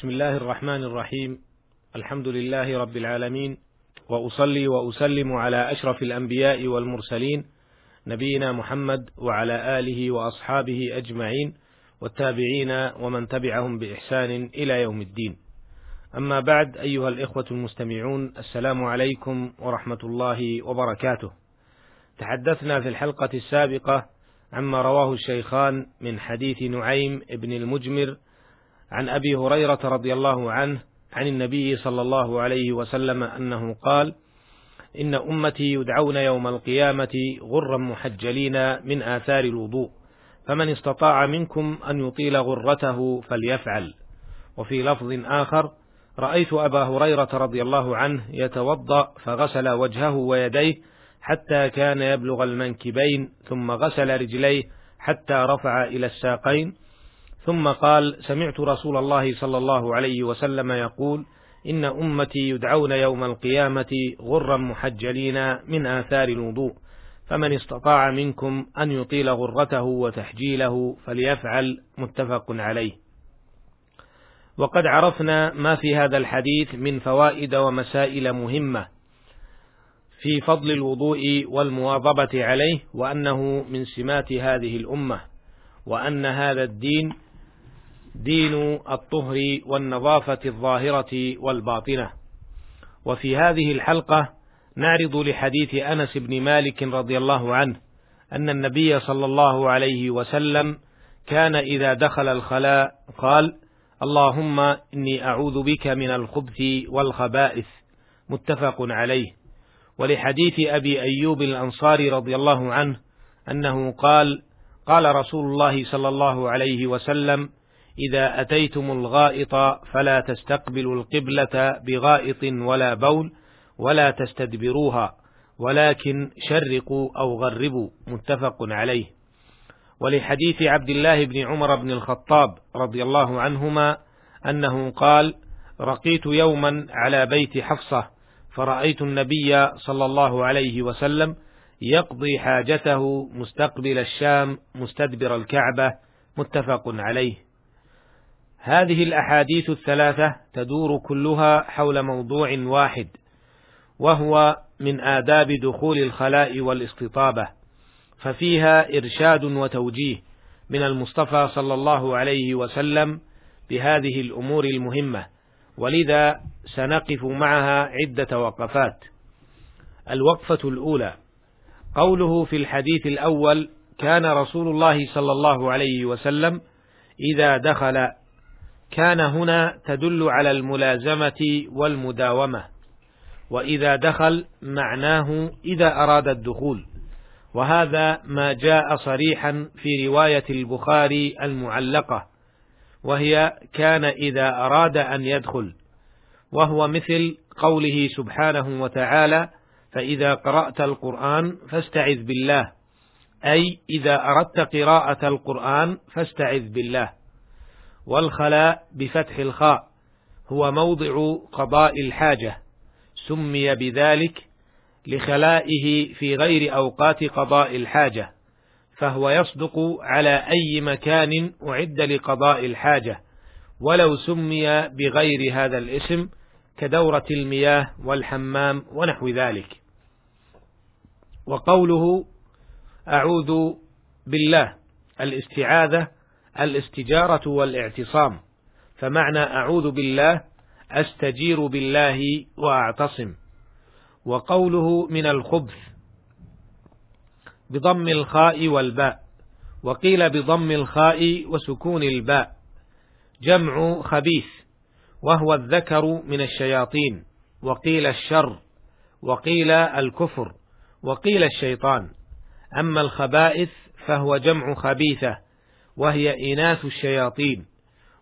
بسم الله الرحمن الرحيم. الحمد لله رب العالمين. وأصلي وأسلم على أشرف الأنبياء والمرسلين نبينا محمد وعلى آله وأصحابه أجمعين والتابعين ومن تبعهم بإحسان إلى يوم الدين. أما بعد أيها الإخوة المستمعون السلام عليكم ورحمة الله وبركاته. تحدثنا في الحلقة السابقة عما رواه الشيخان من حديث نعيم بن المجمر عن أبي هريرة رضي الله عنه عن النبي صلى الله عليه وسلم أنه قال إن أمتي يدعون يوم القيامة غرا محجلين من آثار الوضوء فمن استطاع منكم أن يطيل غرته فليفعل. وفي لفظ آخر رأيت أبا هريرة رضي الله عنه يتوضأ فغسل وجهه ويديه حتى كان يبلغ المنكبين ثم غسل رجليه حتى رفع إلى الساقين ثم قال سمعت رسول الله صلى الله عليه وسلم يقول إن أمتي يدعون يوم القيامة غرا محجلين من آثار الوضوء فمن استطاع منكم أن يطيل غرته وتحجيله فليفعل متفق عليه. وقد عرفنا ما في هذا الحديث من فوائد ومسائل مهمة في فضل الوضوء والمواظبة عليه وأنه من سمات هذه الأمة وأن هذا الدين دين الطهر والنظافة الظاهرة والباطنة. وفي هذه الحلقة نعرض لحديث أنس بن مالك رضي الله عنه أن النبي صلى الله عليه وسلم كان إذا دخل الخلاء قال: اللهم إني أعوذ بك من الخبث والخبائث متفق عليه. ولحديث أبي أيوب الأنصاري رضي الله عنه أنه قال: قال رسول الله صلى الله عليه وسلم: إذا أتيتم الغائط فلا تستقبلوا القبلة بغائط ولا بول ولا تستدبروها ولكن شرقوا أو غربوا متفق عليه. ولحديث عبد الله بن عمر بن الخطاب رضي الله عنهما أنه قال رقيت يوما على بيت حفصة فرأيت النبي صلى الله عليه وسلم يقضي حاجته مستقبل الشام مستدبر الكعبة متفق عليه. هذه الأحاديث الثلاثة تدور كلها حول موضوع واحد وهو من آداب دخول الخلاء والاستطابة ففيها إرشاد وتوجيه من المصطفى صلى الله عليه وسلم بهذه الأمور المهمة ولذا سنقف معها عدة وقفات. الوقفة الأولى قوله في الحديث الأول كان رسول الله صلى الله عليه وسلم إذا دخل كان هنا تدل على الملازمة والمداومة. وإذا دخل معناه إذا أراد الدخول. وهذا ما جاء صريحا في رواية البخاري المعلقة. وهي كان إذا أراد أن يدخل. وهو مثل قوله سبحانه وتعالى فإذا قرأت القرآن فاستعذ بالله. أي إذا أردت قراءة القرآن فاستعذ بالله. والخلاء بفتح الخاء هو موضع قضاء الحاجة سمي بذلك لخلائه في غير أوقات قضاء الحاجة فهو يصدق على أي مكان أعد لقضاء الحاجة ولو سمي بغير هذا الاسم كدورة المياه والحمام ونحو ذلك. وقوله أعوذ بالله الاستعاذة الاستجارة والاعتصام. فمعنى أعوذ بالله أستجير بالله وأعتصم. وقوله من الخبث بضم الخاء والباء. وقيل بضم الخاء وسكون الباء. جمع خبيث وهو الذكر من الشياطين. وقيل الشر وقيل الكفر وقيل الشيطان. أما الخبائث فهو جمع خبيثة وهي إناث الشياطين.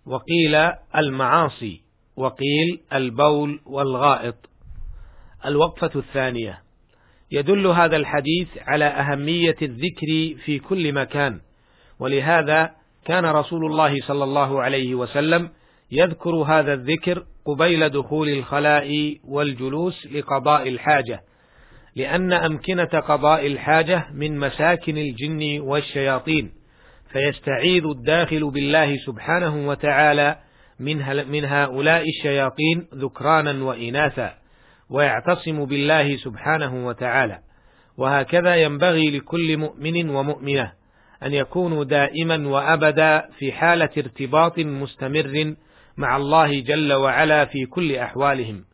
وقيل المعاصي وقيل البول والغائط. الوقفة الثانية. يدل هذا الحديث على أهمية الذكر في كل مكان. ولهذا كان رسول الله صلى الله عليه وسلم يذكر هذا الذكر قبيل دخول الخلاء والجلوس لقضاء الحاجة. لأن أمكنة قضاء الحاجة من مساكن الجن والشياطين. فيستعيذ الداخل بالله سبحانه وتعالى من هؤلاء الشياطين ذكرانا وإناثا ويعتصم بالله سبحانه وتعالى. وهكذا ينبغي لكل مؤمن ومؤمنة أن يكونوا دائما وأبدا في حالة ارتباط مستمر مع الله جل وعلا في كل أحوالهم.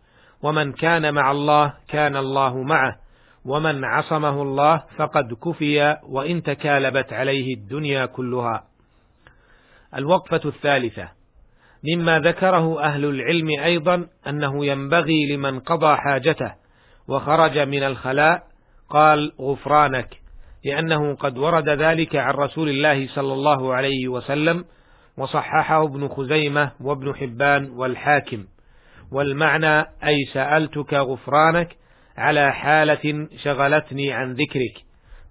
ومن كان مع الله كان الله معه. ومن عصمه الله فقد كفي وإن تكالبت عليه الدنيا كلها. الوقفة الثالثة. مما ذكره أهل العلم أيضا أنه ينبغي لمن قضى حاجته وخرج من الخلاء قال غفرانك لأنه قد ورد ذلك عن رسول الله صلى الله عليه وسلم وصححه ابن خزيمة وابن حبان والحاكم. والمعنى أي سألتك غفرانك على حالة شغلتني عن ذكرك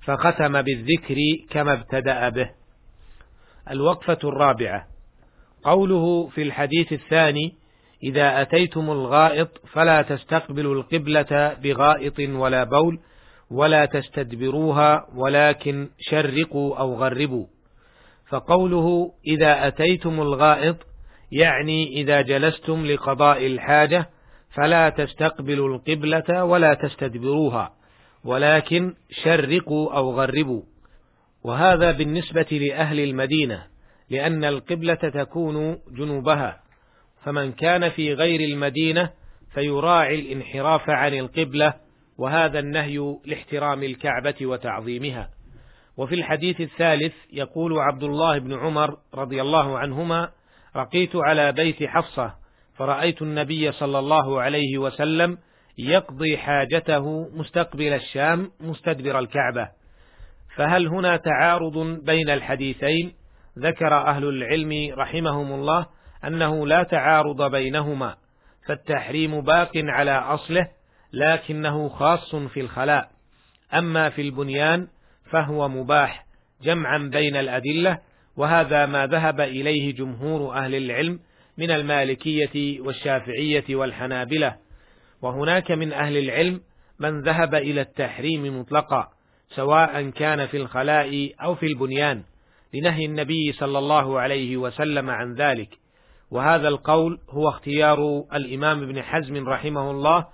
فختم بالذكر كما ابتدأ به. الوقفة الرابعة. قوله في الحديث الثاني إذا أتيتم الغائط فلا تستقبلوا القبلة بغائط ولا بول ولا تستدبروها ولكن شرقوا أو غربوا. فقوله إذا أتيتم الغائط يعني إذا جلستم لقضاء الحاجة فلا تستقبلوا القبلة ولا تستدبروها ولكن شرقوا أو غربوا. وهذا بالنسبة لأهل المدينة لأن القبلة تكون جنوبها. فمن كان في غير المدينة فيراعي الانحراف عن القبلة وهذا النهي لاحترام الكعبة وتعظيمها. وفي الحديث الثالث يقول عبد الله بن عمر رضي الله عنهما رقيت على بيت حفصة فرأيت النبي صلى الله عليه وسلم يقضي حاجته مستقبل الشام مستدبر الكعبة. فهل هنا تعارض بين الحديثين؟ ذكر أهل العلم رحمهم الله أنه لا تعارض بينهما فالتحريم باق على أصله لكنه خاص في الخلاء. أما في البنيان فهو مباح جمعا بين الأدلة وهذا ما ذهب إليه جمهور أهل العلم من المالكية والشافعية والحنابلة. وهناك من أهل العلم من ذهب إلى التحريم مطلقا سواء كان في الخلاء أو في البنيان لنهي النبي صلى الله عليه وسلم عن ذلك. وهذا القول هو اختيار الإمام ابن حزم رحمه الله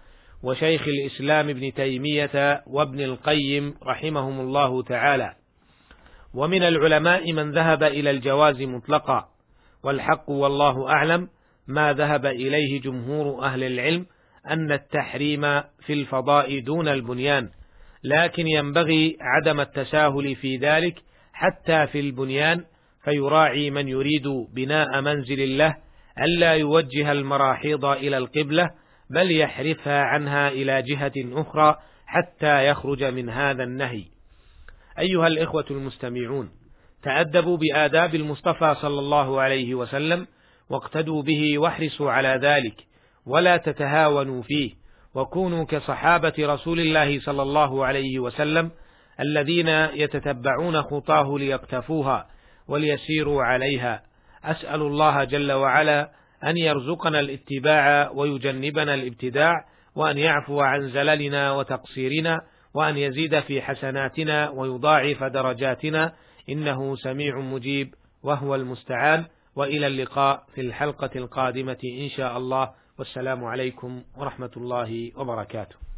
وشيخ الإسلام ابن تيمية وابن القيم رحمهم الله تعالى. ومن العلماء من ذهب إلى الجواز مطلقا والحق والله أعلم ما ذهب إليه جمهور أهل العلم أن التحريم في الفضاء دون البنيان لكن ينبغي عدم التساهل في ذلك حتى في البنيان فيراعي من يريد بناء منزل له ألا يوجه المراحيض إلى القبلة بل يحرفها عنها إلى جهة أخرى حتى يخرج من هذا النهي. أيها الإخوة المستمعون، تأدبوا بآداب المصطفى صلى الله عليه وسلم واقتدوا به واحرصوا على ذلك ولا تتهاونوا فيه وكونوا كصحابة رسول الله صلى الله عليه وسلم الذين يتتبعون خطاه ليقتفوها وليسيروا عليها. أسأل الله جل وعلا أن يرزقنا الاتباع ويجنبنا الابتداع وأن يعفو عن زللنا وتقصيرنا وأن يزيد في حسناتنا ويضاعف درجاتنا. إنه سميع مجيب وهو المستعان وإلى اللقاء في الحلقة القادمة إن شاء الله. والسلام عليكم ورحمة الله وبركاته.